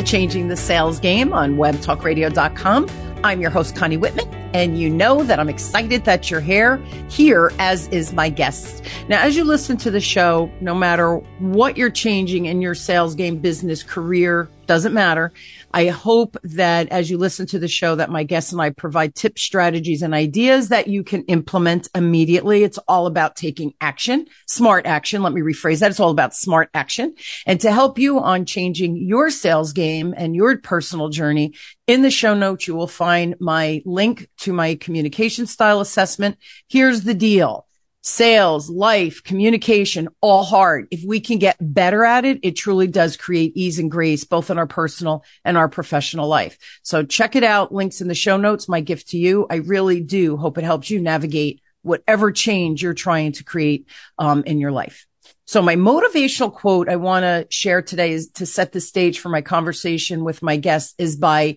to Changing the Sales Game on webtalkradio.com. I'm your host, Connie Whitman, and you know that I'm excited that you're here, here as is my guest. Now, as you listen to the show, no matter what you're changing in your sales game, business, career, doesn't matter. I hope that as you listen to the show that my guests and I provide tips, strategies and ideas that you can implement immediately. It's all about taking action, smart action. Let me rephrase that. It's all about smart action and to help you on changing your sales game and your personal journey. In the show notes, you will find my link to my communication style assessment. Here's the deal sales, life, communication, all hard. If we can get better at it, it truly does create ease and grace, both in our personal and our professional life. So check it out. Links in the show notes. My gift to you. I really do hope it helps you navigate whatever change you're trying to create um, in your life. So my motivational quote I want to share today is to set the stage for my conversation with my guest is by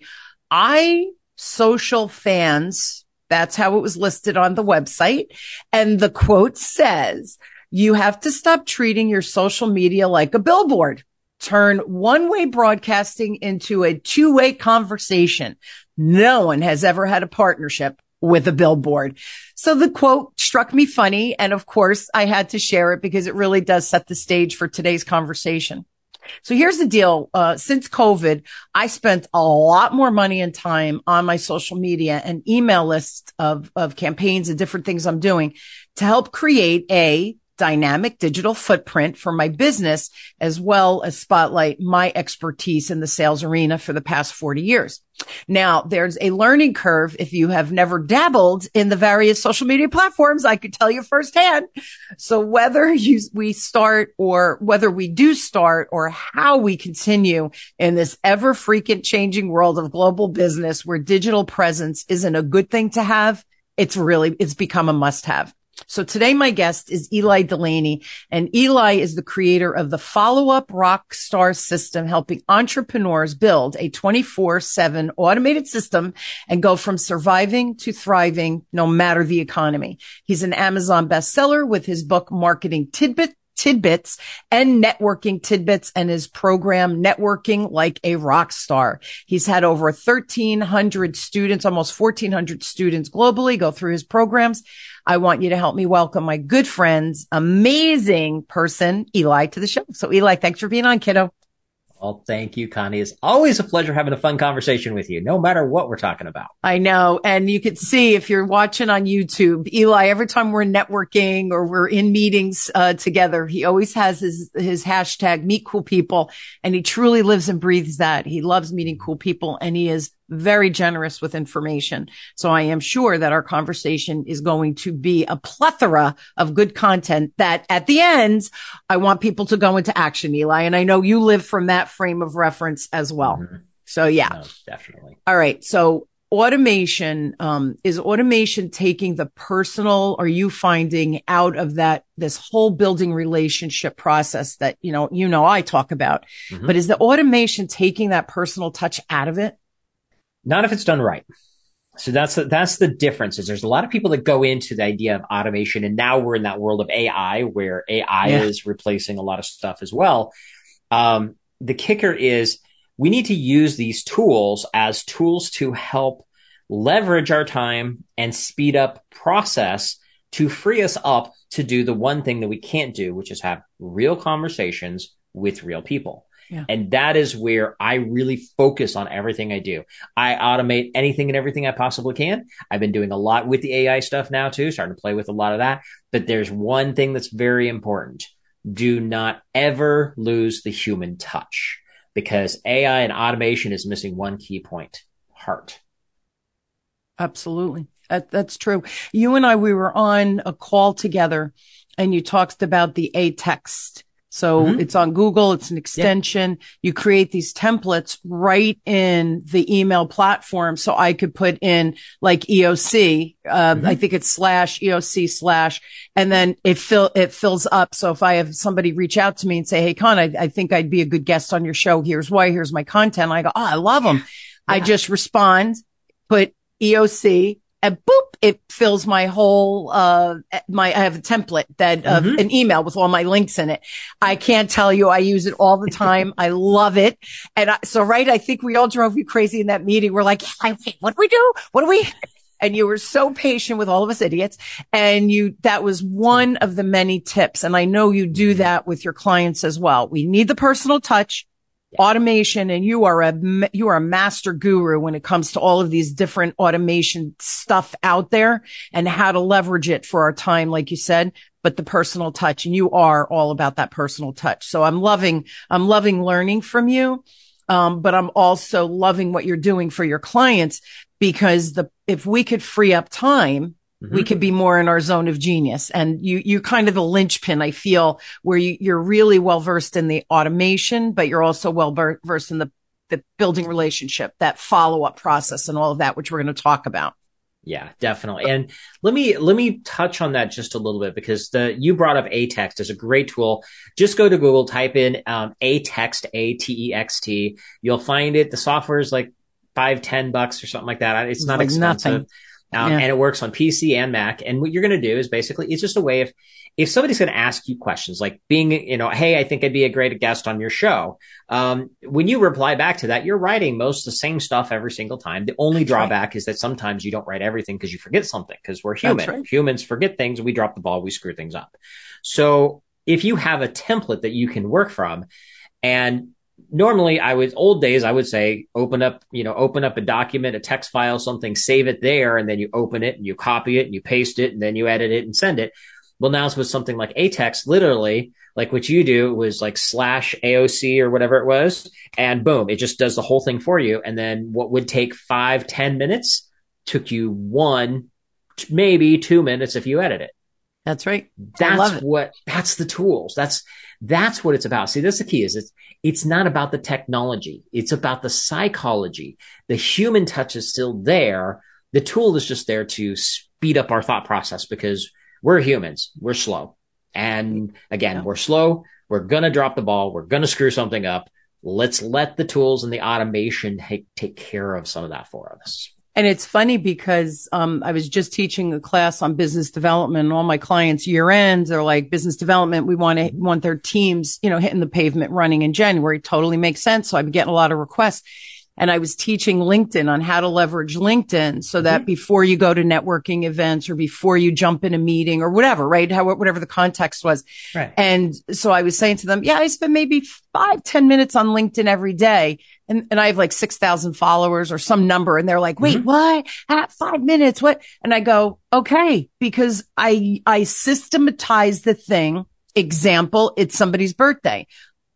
I social fans that's how it was listed on the website. And the quote says, you have to stop treating your social media like a billboard. Turn one way broadcasting into a two way conversation. No one has ever had a partnership with a billboard. So the quote struck me funny. And of course I had to share it because it really does set the stage for today's conversation. So here's the deal. Uh, since COVID, I spent a lot more money and time on my social media and email list of, of campaigns and different things I'm doing to help create a dynamic digital footprint for my business, as well as spotlight my expertise in the sales arena for the past 40 years. Now, there's a learning curve if you have never dabbled in the various social media platforms. I could tell you firsthand. So whether you, we start or whether we do start or how we continue in this ever frequent changing world of global business where digital presence isn't a good thing to have, it's really, it's become a must have. So today my guest is Ely Delaney and Ely is the creator of the follow up rock star system, helping entrepreneurs build a 24 seven automated system and go from surviving to thriving no matter the economy. He's an Amazon bestseller with his book Marketing Tidbit tidbits and networking tidbits and his program networking like a rock star. He's had over 1300 students, almost 1400 students globally go through his programs. I want you to help me welcome my good friends, amazing person, Ely, to the show. So Ely, thanks for being on, kiddo. Well, thank you, Connie. It's always a pleasure having a fun conversation with you, no matter what we're talking about. I know. And you can see if you're watching on YouTube, Ely, every time we're networking or we're in meetings uh, together, he always has his, his hashtag meet cool people. And he truly lives and breathes that. He loves meeting cool people and he is very generous with information. So I am sure that our conversation is going to be a plethora of good content that at the end, I want people to go into action, Ely. And I know you live from that frame of reference as well. Mm-hmm. So yeah, no, definitely. All right. So automation, um, is automation taking the personal, are you finding out of that, this whole building relationship process that, you know, you know, I talk about, mm-hmm. but is the automation taking that personal touch out of it? Not if it's done right. So that's the, that's the difference. Is there's a lot of people that go into the idea of automation, and now we're in that world of AI where AI yeah. is replacing a lot of stuff as well. Um, the kicker is we need to use these tools as tools to help leverage our time and speed up process to free us up to do the one thing that we can't do, which is have real conversations with real people. Yeah. And that is where I really focus on everything I do. I automate anything and everything I possibly can. I've been doing a lot with the AI stuff now too, starting to play with a lot of that. But there's one thing that's very important. Do not ever lose the human touch because AI and automation is missing one key point, heart. Absolutely. That, that's true. You and I, we were on a call together and you talked about the aText so mm-hmm. it's on Google. It's an extension. Yeah. You create these templates right in the email platform. So I could put in like EOC. Uh, mm-hmm. I think it's slash EOC slash, and then it fill, it fills up. So if I have somebody reach out to me and say, Hey, Con, I, I think I'd be a good guest on your show. Here's why. Here's my content. I go, Oh, I love them. Yeah. I just respond, put EOC and boop, it fills my whole, uh, my, I have a template that, uh, mm-hmm. an email with all my links in it. I can't tell you. I use it all the time. I love it. And I, so, right. I think we all drove you crazy in that meeting. We're like, wait, what do we do? What do we? and you were so patient with all of us idiots. And you, that was one of the many tips. And I know you do that with your clients as well. We need the personal touch, automation, and you are a, you are a master guru when it comes to all of these different automation stuff out there and how to leverage it for our time, like you said, but the personal touch. And you are all about that personal touch. So I'm loving, I'm loving learning from you. Um, but I'm also loving what you're doing for your clients because the, if we could free up time, mm-hmm. we could be more in our zone of genius. And you, you kind of the linchpin, I feel, where you, you're really well versed in the automation, but you're also well versed in the, the building relationship, that follow up process and all of that, which we're going to talk about. Yeah, definitely. And let me let me touch on that just a little bit because the you brought up aText is a great tool. Just go to Google, type in um, aText, A T E X T. You'll find it. The software is like five, ten bucks or something like that. It's not like expensive. Um, yeah. and it works on PC and Mac. And what you're going to do is basically, it's just a way of, if somebody's going to ask you questions like being, you know, Hey, I think I'd be a great guest on your show. Um, when you reply back to that, you're writing most of the same stuff every single time. The only drawback right. is that sometimes you don't write everything because you forget something because we're human. Right. Humans forget things. We drop the ball. We screw things up. So if you have a template that you can work from and normally I would old days I would say open up you know open up a document a text file something save it there and then you open it and you copy it and you paste it and then you edit it and send it well now it's with something like aText literally like what you do was like slash AOC or whatever it was and boom it just does the whole thing for you and then what would take five ten minutes took you one maybe two minutes if you edit it that's right. That's what, that's the tools. That's, that's what it's about. See, that's the key is it's, it's not about the technology. It's about the psychology. The human touch is still there. The tool is just there to speed up our thought process because we're humans. We're slow. And again, yeah. we're slow. We're going to drop the ball. We're going to screw something up. Let's let the tools and the automation take, take care of some of that for us. And it's funny because um, I was just teaching a class on business development and all my clients year ends are like business development. We want to want their teams, you know, hitting the pavement running in January. Totally makes sense. So I've been getting a lot of requests and I was teaching LinkedIn on how to leverage LinkedIn so that mm-hmm. before you go to networking events or before you jump in a meeting or whatever, right? How, whatever the context was. Right. And so I was saying to them, yeah, I spend maybe five ten minutes on LinkedIn every day and, and I have like 6,000 followers or some number. And they're like, wait, mm-hmm. what? At five minutes? What? And I go, okay, because I, I systematize the thing. Example, it's somebody's birthday.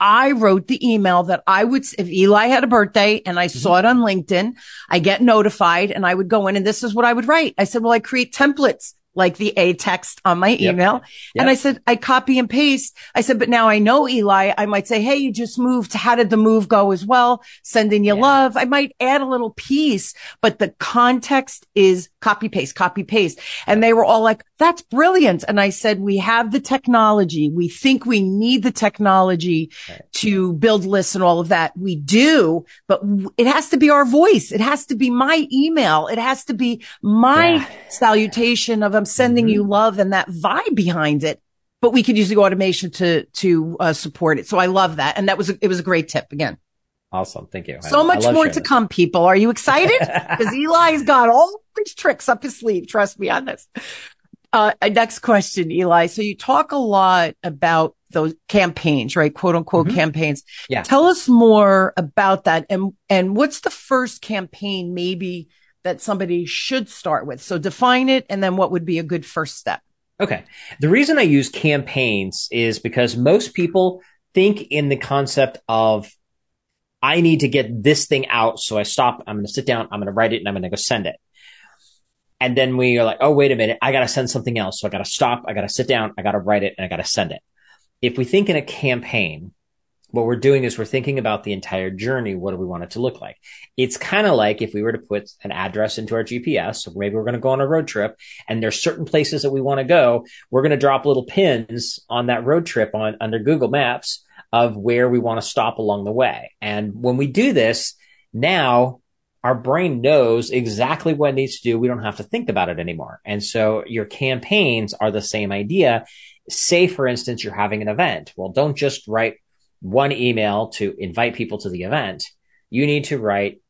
I wrote the email that I would, if Ely had a birthday and I mm-hmm. saw it on LinkedIn, I get notified and I would go in and this is what I would write. I said, well, I create templates like the aText on my email. Yep. Yep. And I said, I copy and paste. I said, but now I know Ely. I might say, Hey, you just moved. How did the move go as well? Sending you yeah. love. I might add a little piece, but the context is copy paste, copy paste. And they were all like, that's brilliant. And I said, we have the technology. We think we need the technology right. to build lists and all of that. We do, but it has to be our voice. It has to be my email. It has to be my yeah. salutation of I'm sending mm-hmm. you love and that vibe behind it. But we could use the automation to, to uh, support it. So I love that. And that was, a, it was a great tip again. Awesome. Thank you. So I, much I more to come, people. Are you excited? Because Ely's got all these tricks up his sleeve. Trust me on this. Uh, next question, Eli. So you talk a lot about those campaigns, right? Quote unquote mm-hmm. campaigns. Yeah. Tell us more about that. And, and what's the first campaign maybe that somebody should start with? So define it. And then what would be a good first step? Okay. The reason I use campaigns is because most people think in the concept of I need to get this thing out. So I stop. I'm going to sit down. I'm going to write it and I'm going to go send it. And then we are like, oh, wait a minute. I got to send something else. So I got to stop. I got to sit down. I got to write it and I got to send it. If we think in a campaign, what we're doing is we're thinking about the entire journey. What do we want it to look like? It's kind of like if we were to put an address into our GPS, so maybe we're going to go on a road trip and there's certain places that we want to go. We're going to drop little pins on that road trip on under Google Maps of where we want to stop along the way. And when we do this, now our brain knows exactly what it needs to do. We don't have to think about it anymore. And so your campaigns are the same idea. Say, for instance, you're having an event. Well, don't just write one email to invite people to the event. You need to write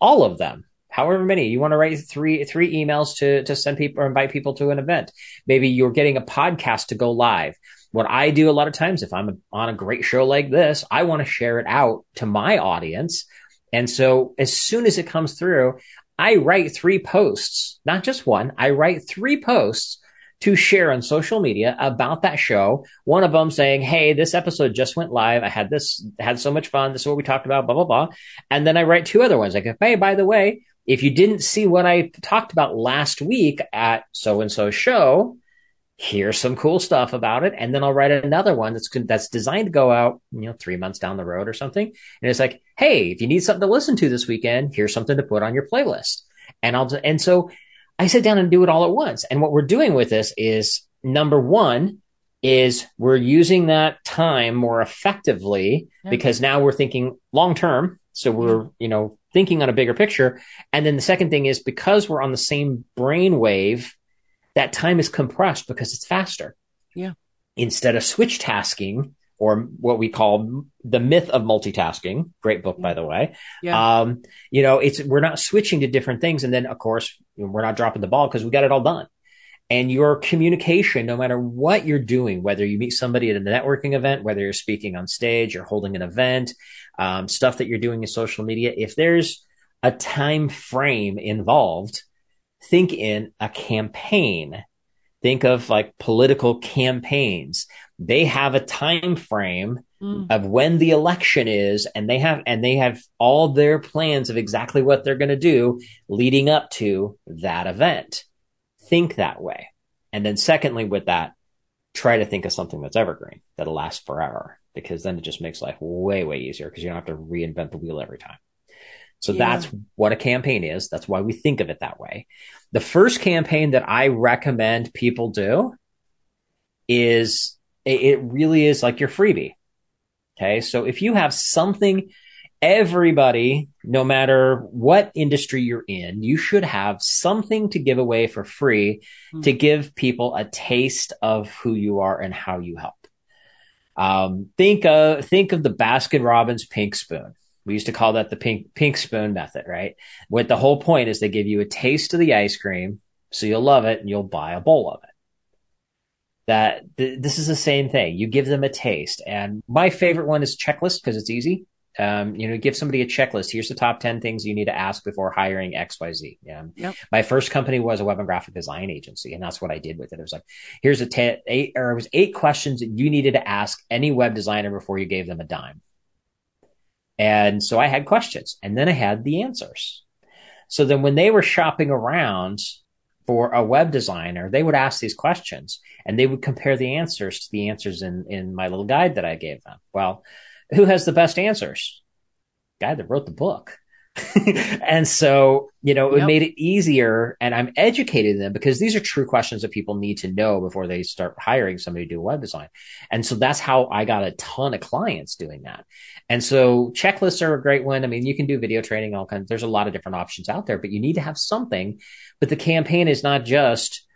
all of them however many you want to write three three emails to to send people or invite people to an event maybe you're getting a podcast to go live what i do a lot of times if i'm on a great show like this i want to share it out to my audience and so as soon as it comes through i write three posts not just one i write three posts to share on social media about that show. One of them saying, Hey, this episode just went live. I had this, had so much fun. This is what we talked about, blah, blah, blah. And then I write two other ones like, Hey, by the way, if you didn't see what I talked about last week at so and so show, here's some cool stuff about it. And then I'll write another one that's that's designed to go out, you know, three months down the road or something. And it's like, hey, if you need something to listen to this weekend, here's something to put on your playlist. And I'll and so I sit down and do it all at once. And what we're doing with this is number one is we're using that time more effectively yeah. because now we're thinking long term. So we're, mm-hmm. you know, thinking on a bigger picture. And then the second thing is because we're on the same brain wave, that time is compressed because it's faster. Yeah. Instead of switch tasking or what we call the myth of multitasking, great book, by the way. Yeah. Um, you know, it's, we're not switching to different things. And then of course, we're not dropping the ball because we got it all done. And your communication, no matter what you're doing, whether you meet somebody at a networking event, whether you're speaking on stage, you're holding an event, um, stuff that you're doing in social media, if there's a time frame involved, think in a campaign. Think of like political campaigns. They have a time frame mm. of when the election is and they have and they have all their plans of exactly what they're going to do leading up to that event. Think that way. And then secondly with that, try to think of something that's evergreen that'll last forever because then it just makes life way, way easier because you don't have to reinvent the wheel every time. So yeah. that's what a campaign is. That's why we think of it that way. The first campaign that I recommend people do is it really is like your freebie. Okay. So if you have something, everybody, no matter what industry you're in, you should have something to give away for free mm-hmm. to give people a taste of who you are and how you help. Um, think of think of the Baskin Robbins pink spoon. We used to call that the pink pink spoon method, right? What the whole point is they give you a taste of the ice cream, so you'll love it and you'll buy a bowl of it. That th- this is the same thing. You give them a taste, and my favorite one is checklist because it's easy um, you know, give somebody a checklist. Here's the top 10 things you need to ask before hiring XYZ. Yeah. Yep. My first company was a web and graphic design agency. And that's what I did with it. It was like, here's a ten, eight, or it was eight questions that you needed to ask any web designer before you gave them a dime. And so I had questions and then I had the answers. So then when they were shopping around for a web designer, they would ask these questions and they would compare the answers to the answers in, in my little guide that I gave them. Well, who has the best answers? Guy that wrote the book. and so, you know, it yep. made it easier and I'm educating them because these are true questions that people need to know before they start hiring somebody to do web design. And so that's how I got a ton of clients doing that. And so checklists are a great one. I mean, you can do video training, all kinds. There's a lot of different options out there, but you need to have something. But the campaign is not just,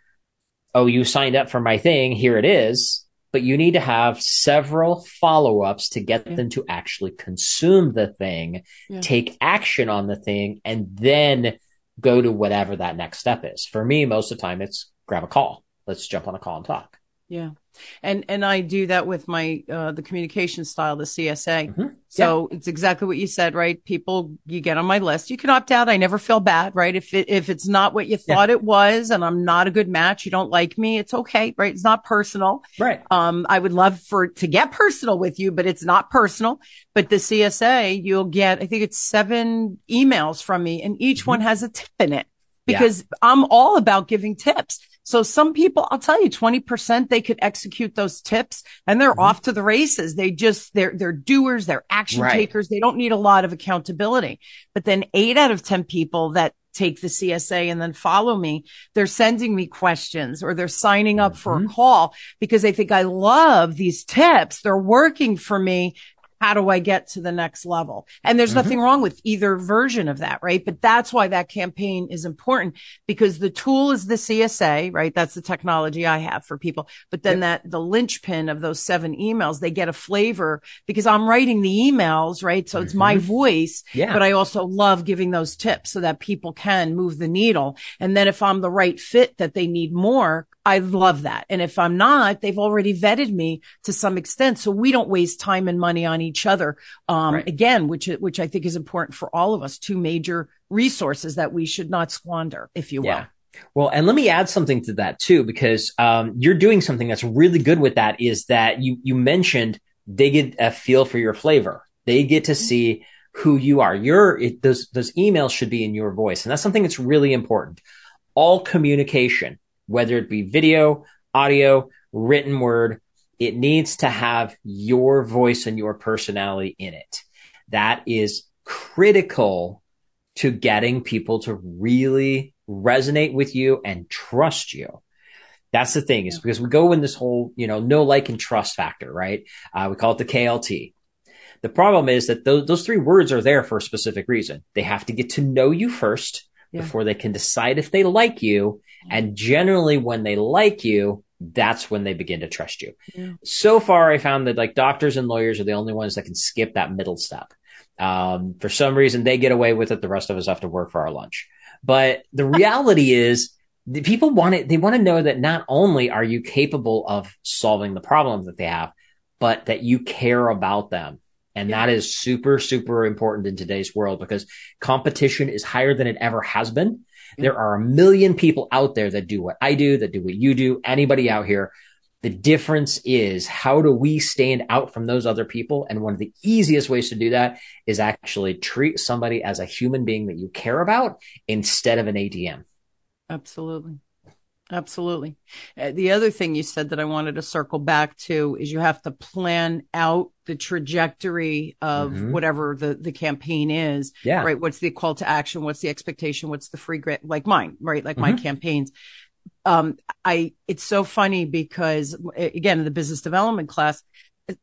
oh, you signed up for my thing. Here it is but you need to have several follow ups to get yeah. them to actually consume the thing, yeah. take action on the thing, and then go to whatever that next step is. For me, most of the time, it's grab a call. Let's jump on a call and talk. Yeah. And and I do that with my uh the communication style, the CSA. Mm-hmm. So yeah. it's exactly what you said, right? People you get on my list. You can opt out. I never feel bad, right? If it if it's not what you thought yeah. it was and I'm not a good match, you don't like me, it's okay, right? It's not personal. Right. Um I would love for to get personal with you, but it's not personal. But the CSA, you'll get I think it's seven emails from me and each mm-hmm. one has a tip in it because yeah. I'm all about giving tips. So some people, I'll tell you, 20% they could execute those tips and they're mm-hmm. off to the races. They just, they're, they're doers, they're action right. takers. They don't need a lot of accountability. But then eight out of 10 people that take the CSA and then follow me, they're sending me questions or they're signing up mm-hmm. for a mm-hmm. call because they think I love these tips. They're working for me how do I get to the next level? And there's mm-hmm. nothing wrong with either version of that, right? But that's why that campaign is important because the tool is the CSA, right? That's the technology I have for people. But then yep. that the linchpin of those seven emails, they get a flavor because I'm writing the emails, right? So mm-hmm. it's my mm-hmm. voice, yeah. but I also love giving those tips so that people can move the needle. And then if I'm the right fit that they need more, I love that. And if I'm not, they've already vetted me to some extent. So we don't waste time and money on each other. Um, right. again, which, which I think is important for all of us, two major resources that we should not squander, if you will. Yeah. Well, and let me add something to that too, because um, you're doing something that's really good with that. Is that you you mentioned they get a feel for your flavor. They get to see who you are. Your it, those those emails should be in your voice, and that's something that's really important. All communication whether it be video, audio, written word, it needs to have your voice and your personality in it. That is critical to getting people to really resonate with you and trust you. That's the thing is because we go in this whole, you know, no like and trust factor, right? Uh, we call it the KLT. The problem is that those, those three words are there for a specific reason. They have to get to know you first yeah. before they can decide if they like you. And generally, when they like you, that's when they begin to trust you. Yeah. So far, I found that like doctors and lawyers are the only ones that can skip that middle step. Um, for some reason, they get away with it. The rest of us have to work for our lunch. But the reality is, the people want it. They want to know that not only are you capable of solving the problems that they have, but that you care about them and yeah. that is super, super important in today's world because competition is higher than it ever has been. There mm-hmm. are a million people out there that do what I do, that do what you do, anybody out here. The difference is how do we stand out from those other people? And one of the easiest ways to do that is actually treat somebody as a human being that you care about instead of an ATM. Absolutely. Absolutely. Uh, the other thing you said that I wanted to circle back to is you have to plan out the trajectory of mm-hmm. whatever the, the campaign is. Yeah. Right. What's the call to action? What's the expectation? What's the free grant? Like mine, right? Like mm-hmm. my campaigns. Um, I, it's so funny because again, in the business development class,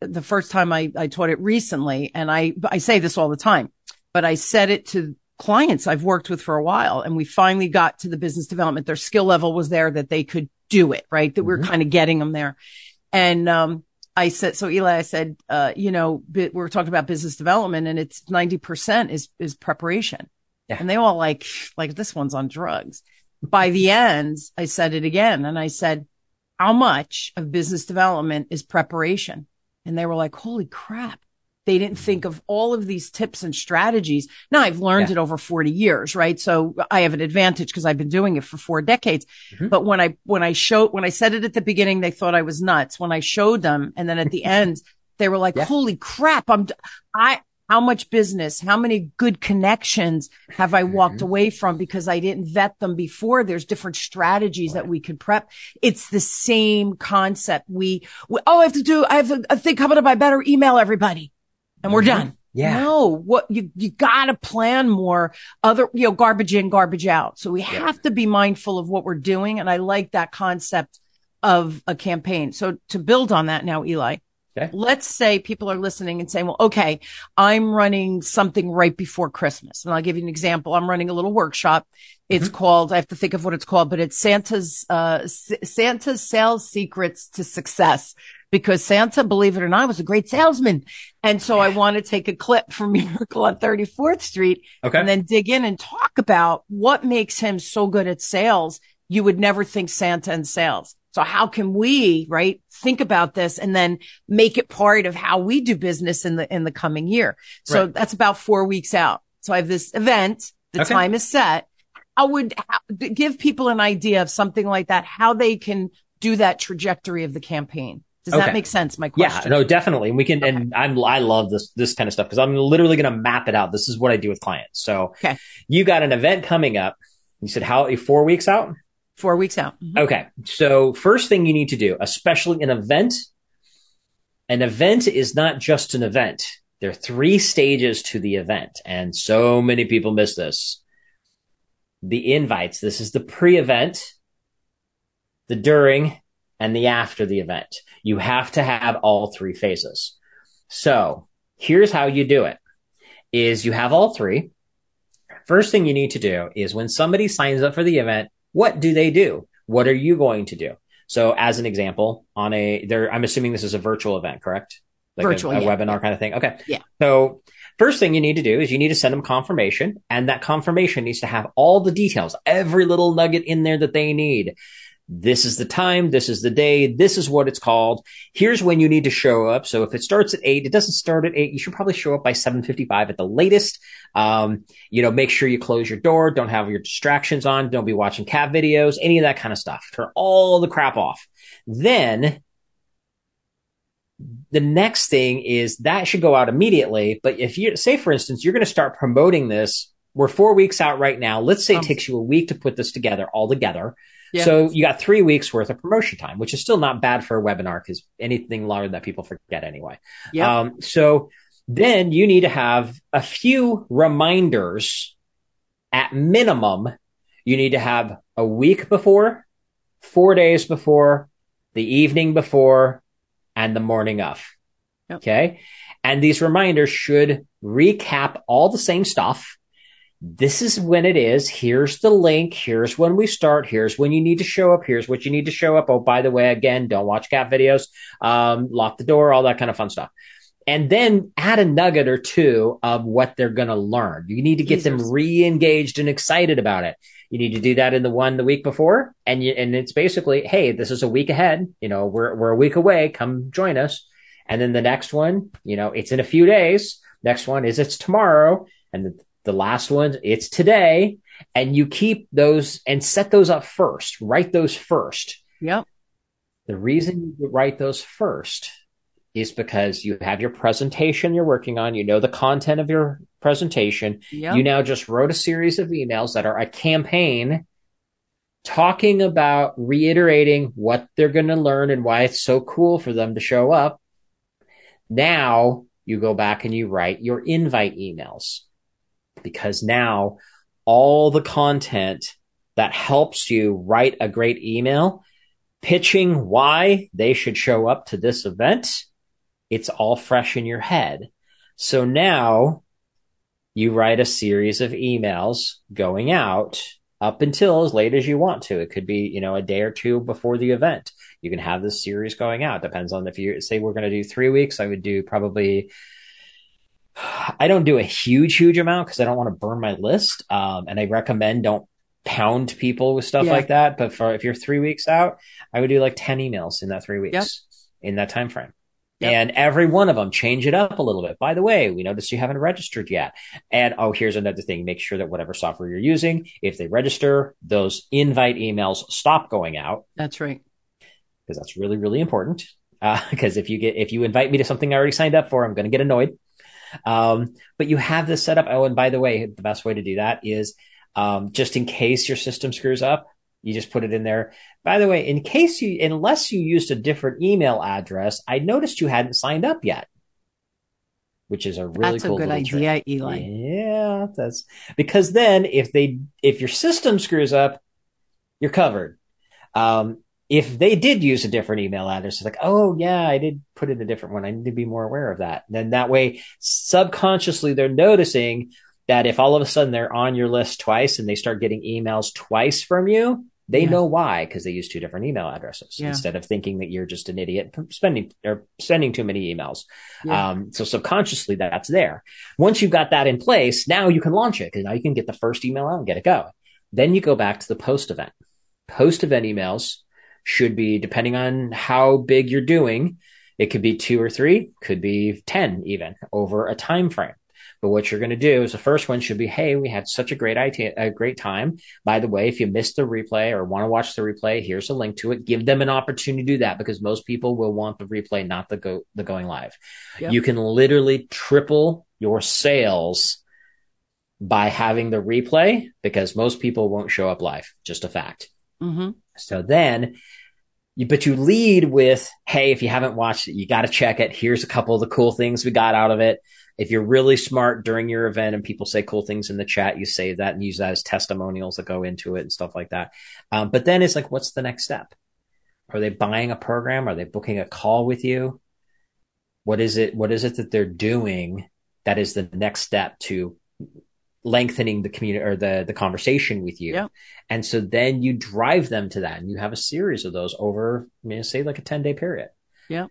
the first time I, I taught it recently, and I, I say this all the time, but I said it to clients I've worked with for a while. And we finally got to the business development. Their skill level was there that they could do it, right? That mm-hmm. we are kind of getting them there. And, um, I said, so Ely, I said, uh, you know, we we're talking about business development and it's 90% is, is preparation. Yeah. And they all like, like this one's on drugs. By the end, I said it again and I said, how much of business development is preparation? And they were like, holy crap. They didn't think of all of these tips and strategies. Now I've learned yeah. it over 40 years, right? So I have an advantage because I've been doing it for four decades. Mm-hmm. But when I, when I showed, when I said it at the beginning, they thought I was nuts. When I showed them and then at the end, they were like, yeah. holy crap. I'm, I, how much business, how many good connections have I walked mm-hmm. away from because I didn't vet them before? There's different strategies right. that we could prep. It's the same concept. We, we, oh, I have to do, I have a thing coming up. I better email everybody and we're mm-hmm. done. Yeah. No, what you, you gotta plan more other, you know, garbage in, garbage out. So we yeah. have to be mindful of what we're doing. And I like that concept of a campaign. So to build on that now, Ely, okay. let's say people are listening and saying, well, okay, I'm running something right before Christmas. And I'll give you an example. I'm running a little workshop. It's mm-hmm. called, I have to think of what it's called, but it's Santa's, uh, S- Santa's sales secrets to success because Santa, believe it or not, was a great salesman. And so I want to take a clip from Miracle on 34th Street okay. and then dig in and talk about what makes him so good at sales. You would never think Santa and sales. So how can we, right, think about this and then make it part of how we do business in the, in the coming year? So right. that's about four weeks out. So I have this event. The okay. time is set. I would give people an idea of something like that, how they can do that trajectory of the campaign. Does okay. that make sense? My question. Yeah, no, definitely. And We can, okay. and I'm, I love this, this kind of stuff because I'm literally going to map it out. This is what I do with clients. So okay. you got an event coming up. You said how, four weeks out? Four weeks out. Mm-hmm. Okay. So first thing you need to do, especially an event, an event is not just an event. There are three stages to the event. And so many people miss this. The invites. This is the pre-event, the during, and the after the event. You have to have all three phases. So Here's how you do it is you have all three. First thing you need to do is when somebody signs up for the event, what do they do? What are you going to do? So as an example, on a there, I'm assuming this is a virtual event, correct? Like virtual, a, a yeah. webinar kind of thing. Okay. Yeah. So first thing you need to do is you need to send them confirmation and that confirmation needs to have all the details, every little nugget in there that they need. This is the time. This is the day. This is what it's called. Here's when you need to show up. So if it starts at eight, it doesn't start at eight. You should probably show up by 755 at the latest. Um, you know, make sure you close your door. Don't have your distractions on. Don't be watching cat videos, any of that kind of stuff. Turn all the crap off. Then the next thing is that should go out immediately. But if you say, for instance, you're going to start promoting this, we're four weeks out right now. Let's say it um, takes you a week to put this together all together. Yeah. So you got three weeks worth of promotion time, which is still not bad for a webinar because anything longer that people forget anyway. Yeah. Um, so then you need to have a few reminders at minimum. You need to have a week before, four days before, the evening before, and the morning of. Yep. Okay. And these reminders should recap all the same stuff this is when it is. Here's the link. Here's when we start. Here's when you need to show up. Here's what you need to show up. Oh, by the way, again, don't watch cat videos. Um, lock the door, all that kind of fun stuff. And then add a nugget or two of what they're going to learn. You need to get Jesus. them re-engaged and excited about it. You need to do that in the one the week before. And you, and it's basically, Hey, this is a week ahead. You know, we're, we're a week away. Come join us. And then the next one, you know, it's in a few days. Next one is it's tomorrow. And the the last one, it's today. And you keep those and set those up first, write those first. Yep. The reason you write those first is because you have your presentation you're working on, you know the content of your presentation. Yep. You now just wrote a series of emails that are a campaign talking about reiterating what they're going to learn and why it's so cool for them to show up. Now you go back and you write your invite emails because now all the content that helps you write a great email, pitching why they should show up to this event, it's all fresh in your head. So now you write a series of emails going out up until as late as you want to. It could be, you know, a day or two before the event. You can have this series going out. Depends on if you say we're going to do three weeks. I would do probably I don't do a huge, huge amount because I don't want to burn my list. Um, and I recommend don't pound people with stuff yeah. like that. But for if you're three weeks out, I would do like 10 emails in that three weeks yep. in that time frame. Yep. And every one of them, change it up a little bit. By the way, we noticed you haven't registered yet. And oh, here's another thing. Make sure that whatever software you're using, if they register, those invite emails stop going out. That's right. Because that's really, really important. Because uh, if you get, if you invite me to something I already signed up for, I'm going to get annoyed. Um, but you have this set up. Oh, and by the way, the best way to do that is um, just in case your system screws up, you just put it in there. By the way, in case you, unless you used a different email address, I noticed you hadn't signed up yet, which is a really that's cool a good idea, trick. Ely. Yeah, that's because then if they if your system screws up, you're covered. Um, if they did use a different email address, it's like, oh yeah, I did put in a different one. I need to be more aware of that. And then that way, subconsciously, they're noticing that if all of a sudden they're on your list twice and they start getting emails twice from you, they yeah. know why because they use two different email addresses yeah. instead of thinking that you're just an idiot spending or sending too many emails. Yeah. Um, so subconsciously that's there. Once you've got that in place, now you can launch it because now you can get the first email out and get it going. Then you go back to the post event. Post event emails should be depending on how big you're doing. It could be two or three, could be 10 even over a time frame. But what you're going to do is the first one should be, Hey, we had such a great idea, a great time. By the way, if you missed the replay or want to watch the replay, here's a link to it. Give them an opportunity to do that because most people will want the replay, not the go, the going live. Yep. You can literally triple your sales by having the replay because most people won't show up live. Just a fact. Mm-hmm. So then, you, but you lead with, Hey, if you haven't watched it, you got to check it. Here's a couple of the cool things we got out of it. If you're really smart during your event and people say cool things in the chat, you save that and use that as testimonials that go into it and stuff like that. Um, but then it's like, what's the next step? Are they buying a program? Are they booking a call with you? what is it what is it that they're doing that is the next step to lengthening the community or the the conversation with you Yeah. and so then you drive them to that and you have a series of those over I mean, say like a 10 day period Yeah.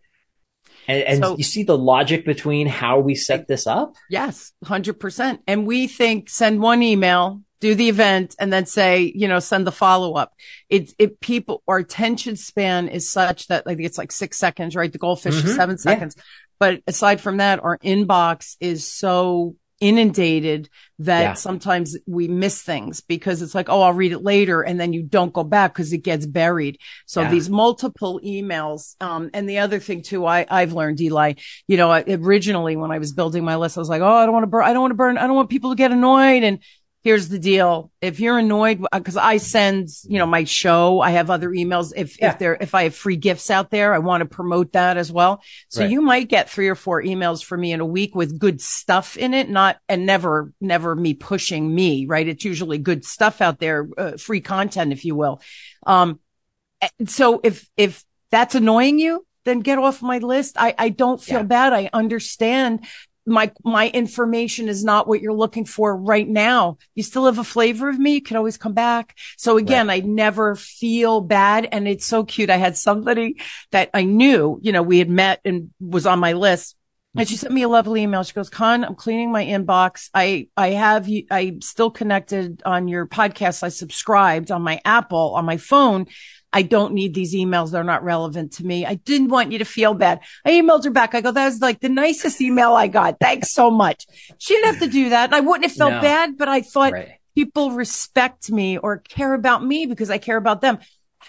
and, and So- you see the logic between how we set this up Yes, 100%. And we think send one email, do the event and then say, you know, send the follow up. It, it people, our attention span is such that like it's like six seconds, right? The goldfish is Mhm. seven Yeah. seconds. But aside from that, our inbox is so inundated that Yeah. sometimes we miss things because it's like, oh, I'll read it later. And then you don't go back because it gets buried. So Yeah. these multiple emails. Um, and the other thing too, I, I've learned, Ely, you know, I, originally when I was building my list, I was like, oh, I don't want to burn, I don't want to burn, I don't want people to get annoyed. And here's the deal. If you're annoyed, because I send, you know, my show, I have other emails. If, Yeah. if there, if I have free gifts out there, I want to promote that as well. So Right. you might get three or four emails from me in a week with good stuff in it, not, and never, never me pushing me, right? It's usually good stuff out there, uh, free content, if you will. Um, so if, if that's annoying you, then get off my list. I, I don't feel Yeah. bad. I understand my, my information is not what you're looking for right now. You still have a flavor of me. You can always come back. So again, I never feel bad. And it's so cute. I had somebody that I knew, you know, we had met and was on my list. And she sent me a lovely email. She goes, Con, I'm cleaning my inbox. I, I have you, I'm still connected on your podcast. I subscribed on my Apple on my phone. I don't need these emails. They're not relevant to me. I didn't want you to feel bad. I emailed her back. I go, that was like the nicest email I got. Thanks so much. She didn't have to do that. And I wouldn't have felt No. bad, but I thought right people respect me or care about me because I care about them.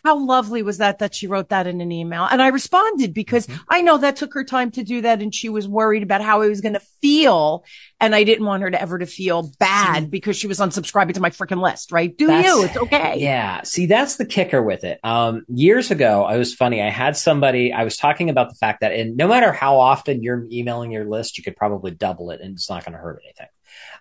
How lovely was that that she wrote that in an email? And I responded because Mm-hmm. I know that took her time to do that and she was worried about how I was going to feel. And I didn't want her to ever to feel bad because she was unsubscribing to my freaking list, right? Do you? It's okay. Yeah. See, that's the kicker with it. Um, years ago, I was funny. I had somebody, I was talking about the fact that, and no matter how often you're emailing your list, you could probably double it and it's not going to hurt anything.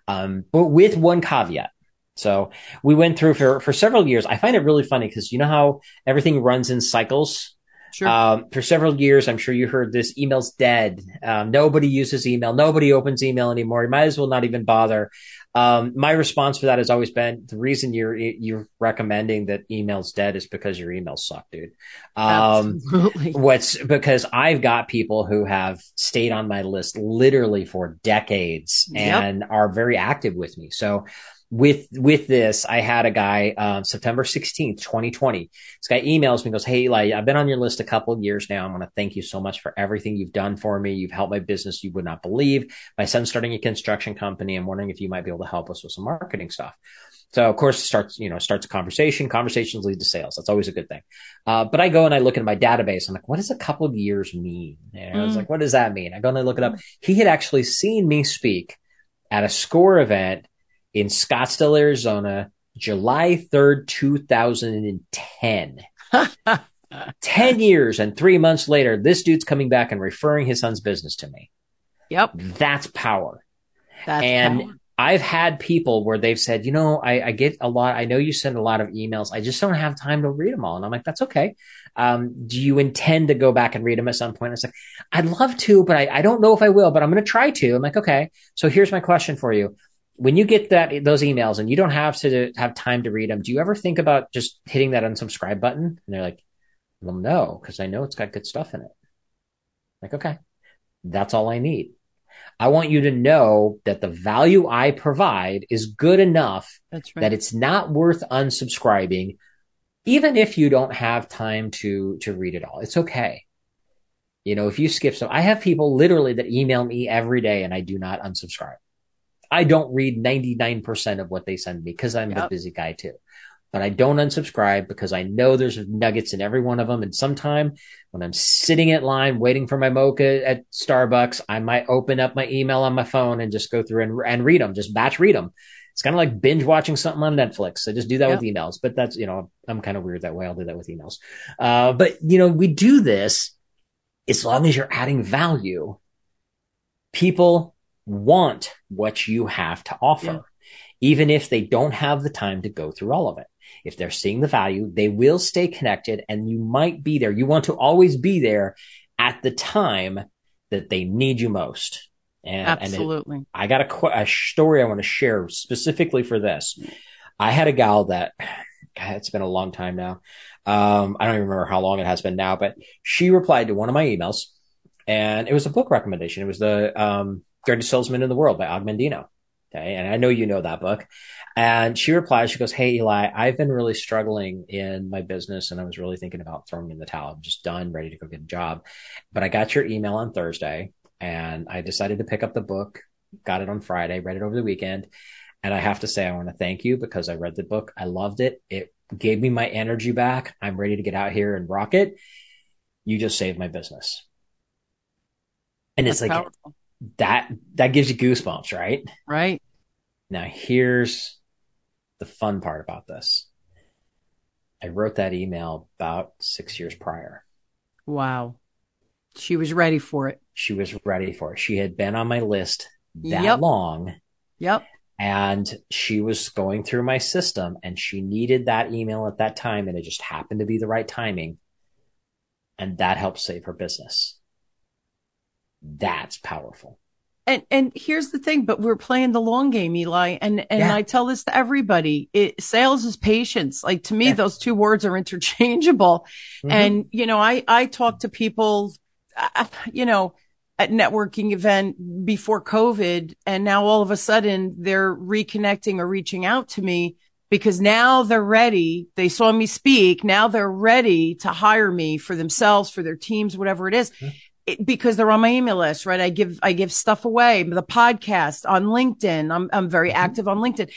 Um, but with one caveat. So we went through for, for several years. I find it really funny because you know how everything runs in cycles. Sure. Um, for several years, I'm sure you heard this email's dead. Um, nobody uses email. Nobody opens email anymore. You might as well not even bother. Um, my response for that has always been the reason you're, you're recommending that email's dead is because your emails suck, dude. Um, Absolutely. what's because I've got people who have stayed on my list literally for decades Yep. and are very active with me. So with with this, I had a guy um, September sixteenth, twenty twenty. This guy emails me and goes, "Hey, Ely, I've been on your list a couple of years now. I want to thank you so much for everything you've done for me. You've helped my business. You would not believe. My son's starting a construction company. I'm wondering if you might be able to help us with some marketing stuff." So of course it starts, you know, starts a conversation. Conversations lead to sales. That's always a good thing. Uh, but I go and I look at my database. I'm like, what does a couple of years mean? And I was Mm. like, what does that mean? I go and I look it up. He had actually seen me speak at a score event in Scottsdale, Arizona, July 3rd, 2010. 10 years and three months later, this dude's coming back and referring his son's business to me. Yep. That's power. That's And power. I've had people where they've said, you know, I, I get a lot. I know you send a lot of emails. I just don't have time to read them all. And I'm like, that's okay. Um, do you intend to go back and read them at some point? It's like, I'd love to, but I, I don't know if I will, but I'm going to try to. I'm like, okay. So here's my question for you. When you get that, those emails and you don't have to have time to read them, do you ever think about just hitting that unsubscribe button? And they're like, well, no, because I know it's got good stuff in it. Like, okay, that's all I need. I want you to know that the value I provide is good enough right. that it's not worth unsubscribing, even if you don't have time to to read it all. It's okay. You know, if you skip some, I have people literally that email me every day and I do not unsubscribe. I don't read 99% of what they send me because I'm Yep. busy guy too. But I don't unsubscribe because I know there's nuggets in every one of them. And sometime when I'm sitting at line waiting for my mocha at Starbucks, I might open up my email on my phone and just go through and, and read them, just batch read them. It's kind of like binge watching something on Netflix. I just do that Yep. with emails, but that's, you know, I'm kind of weird that way. I'll do that with emails. Uh, but you know, we do this as long as you're adding value. People want what you have to offer, Yeah. even if they don't have the time to go through all of it. If they're seeing the value, they will stay connected and you might be there. You want to always be there at the time that they need you most. And, Absolutely. And it, I got a, a story I want to share specifically for this. I had a gal that it's been a long time now. Um, I don't even remember how long it has been now, but she replied to one of my emails and it was a book recommendation. It was the, um, Greatest Salesman in the World by Og Mandino. Okay. And I know you know that book. And she replies, she goes, Hey, Ely, I've been really struggling in my business and I was really thinking about throwing in the towel. I'm just done, ready to go get a job. But I got your email on Thursday and I decided to pick up the book, got it on Friday, read it over the weekend. And I have to say, I want to thank you because I read the book. I loved it. It gave me my energy back. I'm ready to get out here and rock it. You just saved my business. And That's it's like powerful. That, that gives you goosebumps, right? Right. Now here's the fun part about this. I wrote that email about six years prior. Wow. She was ready for it. She was ready for it. She had been on my list that yep. long. Yep and she was going through my system and she needed that email at that time and it just happened to be the right timing and that helped save her business that's powerful and and here's the thing but we're playing the long game Ely and and yeah. i tell this to everybody it, sales is patience like to me yeah. those two words are interchangeable mm-hmm. and you know i i talk to people uh, you know at networking event before COVID. And now all of a sudden they're reconnecting or reaching out to me because now they're ready. They saw me speak. Now they're ready to hire me for themselves, for their teams, whatever it is. Mm-hmm. Because they're on my email list, right? I give, I give stuff away, the podcast on LinkedIn. I'm, I'm very mm-hmm. active on LinkedIn,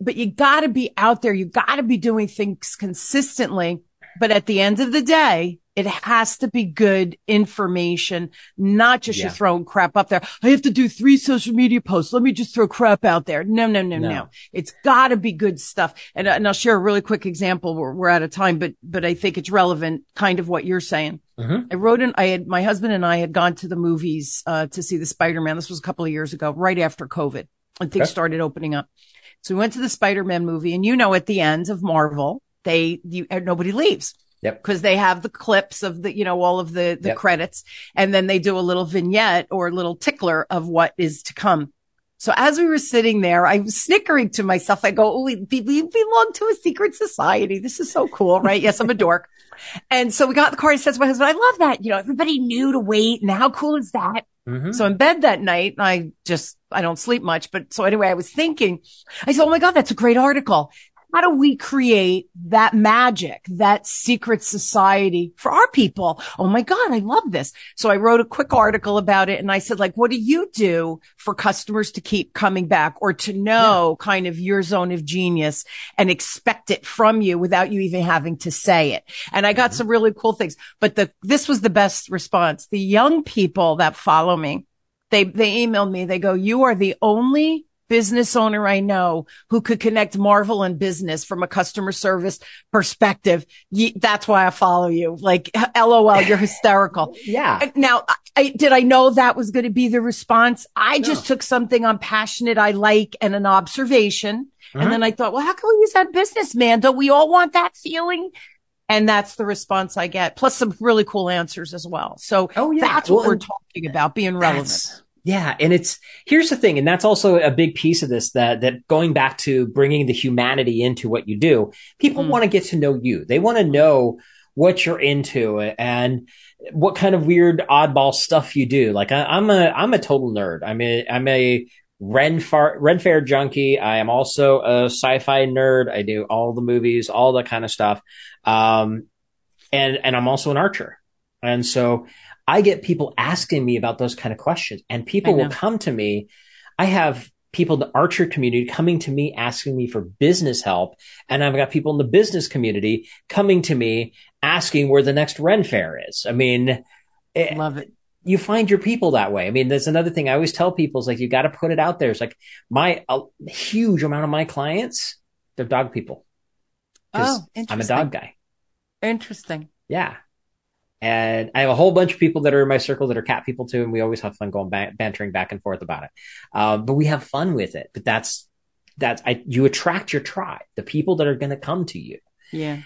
but you gotta be out there. You gotta be doing things consistently. But at the end of the day, it has to be good information, not just yeah. you throwing crap up there. I have to do three social media posts. Let me just throw crap out there. No, no, no, no. no. It's gotta be good stuff. And, and I'll share a really quick example. We're, we're out of time, but, but I think it's relevant kind of what you're saying. Mm-hmm. I wrote in, I had, my husband and I had gone to the movies, uh, to see the Spider-Man. This was a couple of years ago, right after COVID and things okay. started opening up. So we went to the Spider-Man movie and you know, at the end of Marvel, they, you, nobody leaves. Yep. Because they have the clips of the, you know, all of the, the yep. credits and then they do a little vignette or a little tickler of what is to come. So as we were sitting there, I was snickering to myself. I go, oh, we, we belong to a secret society. This is so cool, right? yes, I'm a dork. And so we got the car. He says to my husband, I love that. You know, everybody knew to wait. And how cool is that? Mm-hmm. So in bed that night, I just, I don't sleep much. But so anyway, I was thinking, I said, Oh my God, that's a great article how do we create that magic, that secret society for our people? Oh my God, I love this. So I wrote a quick article about it and I said, like, what do you do for customers to keep coming back or to know yeah. kind of your zone of genius and expect it from you without you even having to say it? And I got mm-hmm. some really cool things, but the, this was the best response. The young people that follow me, they, they emailed me. They go, you are the only business owner I know who could connect Marvel and business from a customer service perspective. that's why I follow you. Like, LOL, you're hysterical. yeah. Now, I, did I know that was going to be the response? I no. just took something I'm passionate, I like, and an observation. Mm-hmm. And then I thought, well, how can we use that business, man? Don't we all want that feeling? And that's the response I get, plus some really cool answers as well. So oh, yeah. that's well, what we're talking about, being relevant. Yeah. And it's, here's the thing. And that's also a big piece of this that, that going back to bringing the humanity into what you do, people mm. want to get to know you. They want to know what you're into and what kind of weird oddball stuff you do. Like I, am a, I'm a total nerd. I'm a, I'm a Ren, far, Ren Fair junkie. I am also a sci-fi nerd. I do all the movies, all that kind of stuff. Um, and, and I'm also an archer. And so I get people asking me about those kind of questions and people will come to me. I have people in the archer community coming to me asking me for business help. And I've got people in the business community coming to me asking where the next Ren Fair is. I mean, it, love it. You find your people that way. I mean, there's another thing I always tell people is like, you got to put it out there. It's like my, a huge amount of my clients, they're dog people. Oh, I'm a dog guy. Interesting. Yeah. And I have a whole bunch of people that are in my circle that are cat people too, and we always have fun going ba- bantering back and forth about it. Um, but we have fun with it. But that's that's I, you attract your tribe, the people that are going to come to you. Yeah,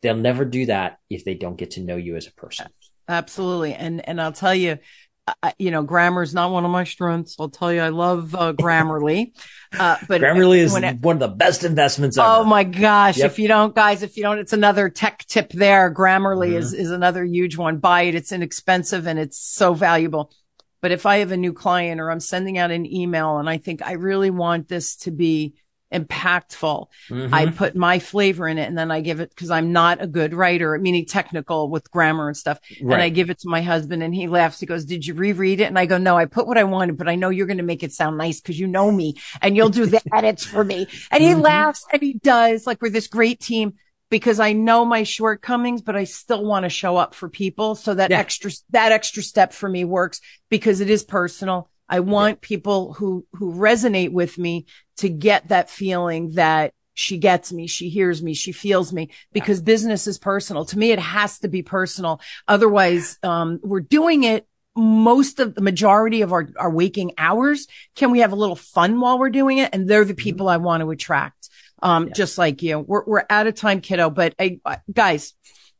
they'll never do that if they don't get to know you as a person. Absolutely, and and I'll tell you, uh, you know, grammar is not one of my strengths. I'll tell you, I love uh, Grammarly. Uh, but Grammarly is it, one of the best investments ever. Oh my gosh. Yep. If you don't, guys, if you don't, it's another tech tip there. Grammarly mm-hmm. is, is another huge one. Buy it. It's inexpensive and it's so valuable. But if I have a new client or I'm sending out an email and I think I really want this to be impactful. Mm-hmm. I put my flavor in it and then I give it because I'm not a good writer, meaning technical with grammar and stuff. Right. And I give it to my husband and he laughs. He goes, did you reread it? And I go, no, I put what I wanted, but I know you're going to make it sound nice because you know me and you'll do the edits for me. And he mm-hmm. laughs and he does like we're this great team because I know my shortcomings, but I still want to show up for people. So that yeah. extra, that extra step for me works because it is personal. I want yeah. people who, who resonate with me to get that feeling that she gets me, she hears me, she feels me because yeah. business is personal. To me, it has to be personal. Otherwise, um, we're doing it most of the majority of our, our waking hours. Can we have a little fun while we're doing it? And they're the mm-hmm. people mm-hmm. I want to attract. Um, yeah. just like you. We're, we're out of time, kiddo, but hey, guys,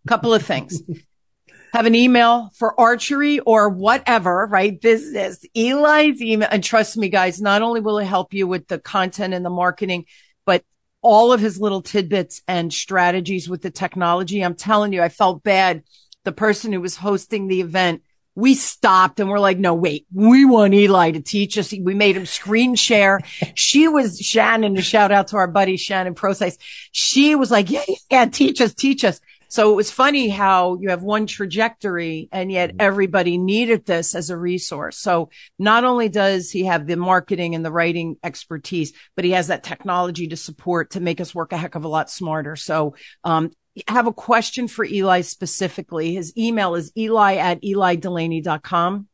couple of things. have an email for archery or whatever, right? Business, Ely's email. And trust me, guys, not only will it help you with the content and the marketing, but all of his little tidbits and strategies with the technology. I'm telling you, I felt bad. The person who was hosting the event, we stopped and we're like, no, wait, we want Eli to teach us. We made him screen share. she was Shannon, a shout out to our buddy Shannon Procise. She was like, yeah, yeah, teach us, teach us. So it was funny how you have one trajectory and yet mm-hmm. everybody needed this as a resource. So not only does he have the marketing and the writing expertise, but he has that technology to support to make us work a heck of a lot smarter. So, um, have a question for Ely specifically. His email is ely at elydelaney.com.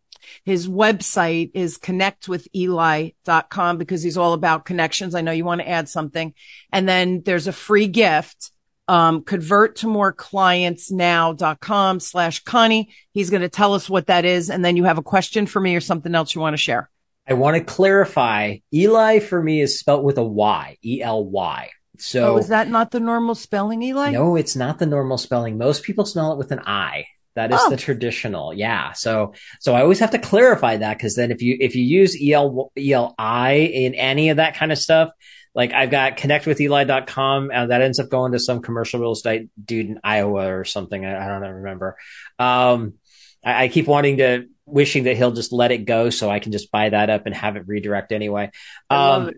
His website is connectwithely.com because he's all about connections. I know you want to add something. And then there's a free gift um, convert to more clients now.com slash Connie. He's going to tell us what that is. And then you have a question for me or something else you want to share. I want to clarify. Ely for me is spelled with a Y, E L Y. So oh, is that not the normal spelling, Eli? No, it's not the normal spelling. Most people spell it with an I. That is oh. the traditional. Yeah. So, so I always have to clarify that because then if you, if you use EL, ELI in any of that kind of stuff, like I've got connectwitheli.com and that ends up going to some commercial real estate dude in Iowa or something. I, I don't remember. Um, I, I, keep wanting to, wishing that he'll just let it go so I can just buy that up and have it redirect anyway. Um,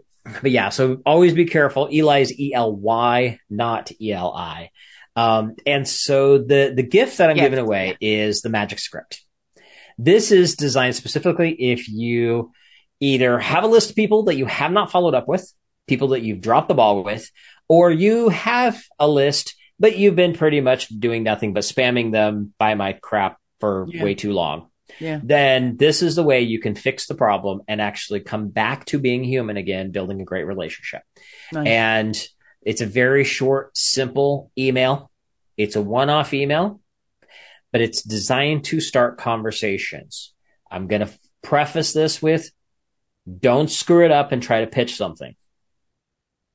but yeah, so always be careful. Ely is E L Y, not E L I. Um, and so the, the gift that I'm giving away is the magic script. This is designed specifically if you either have a list of people that you have not followed up with, people that you've dropped the ball with, or you have a list, but you've been pretty much doing nothing but spamming them by my crap for yeah. way too long. Yeah. Then this is the way you can fix the problem and actually come back to being human again, building a great relationship. Nice. And it's a very short, simple email. It's a one off email, but it's designed to start conversations. I'm going to preface this with don't screw it up and try to pitch something.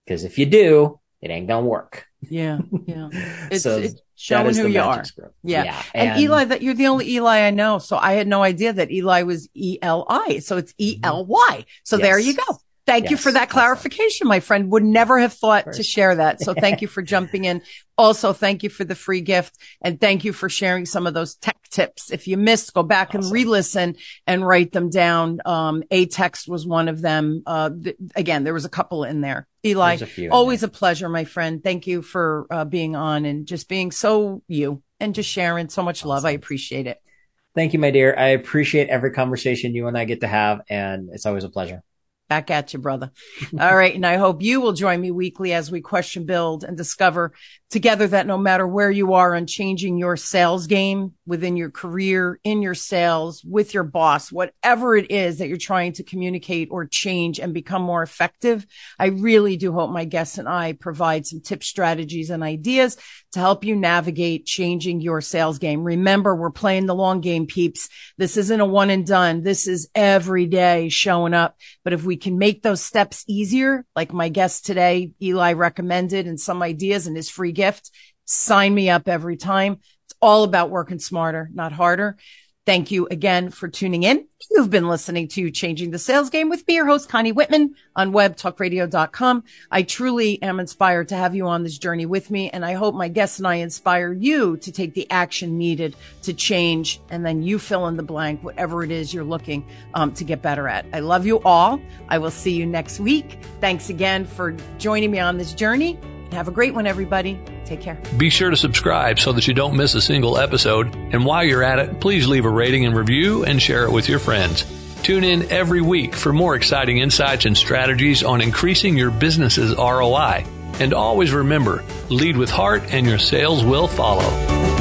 Because if you do, it ain't gonna work. Yeah, yeah. It's, so it's showing who you are. Yeah. yeah. And, and, Ely, that you're the only Ely I know. So I had no idea that Eli was E L I. So it's E L Y. So yes. there you go. Thank yes, you for that clarification. Awesome. My friend would never have thought to share that. So thank you for jumping in. Also, thank you for the free gift and thank you for sharing some of those tech tips. If you missed, go back awesome. and re-listen and write them down. Um, aText was one of them. Uh, th- again, there was a couple in there. Ely, a always there. a pleasure, my friend. Thank you for uh, being on and just being so you and just sharing so much awesome. love. I appreciate it. Thank you, my dear. I appreciate every conversation you and I get to have and it's always a pleasure. Back at you, brother. All right. And I hope you will join me weekly as we question, build and discover together that no matter where you are on changing your sales game within your career, in your sales, with your boss, whatever it is that you're trying to communicate or change and become more effective, I really do hope my guests and I provide some tips, strategies and ideas to help you navigate changing your sales game. Remember, we're playing the long game, peeps. This isn't a one and done. This is every day showing up. But if we can make those steps easier, like my guest today, Ely recommended and some ideas in his free gift, sign me up every time. It's all about working smarter, not harder. Thank you again for tuning in. You've been listening to Changing the Sales Game with me, your host, Connie Whitman on webtalkradio.com. I truly am inspired to have you on this journey with me. And I hope my guests and I inspire you to take the action needed to change. And then you fill in the blank, whatever it is you're looking um, to get better at. I love you all. I will see you next week. Thanks again for joining me on this journey. Have a great one, everybody. Take care. Be sure to subscribe so that you don't miss a single episode. And while you're at it, please leave a rating and review and share it with your friends. Tune in every week for more exciting insights and strategies on increasing your business's ROI. And always remember, lead with heart and your sales will follow.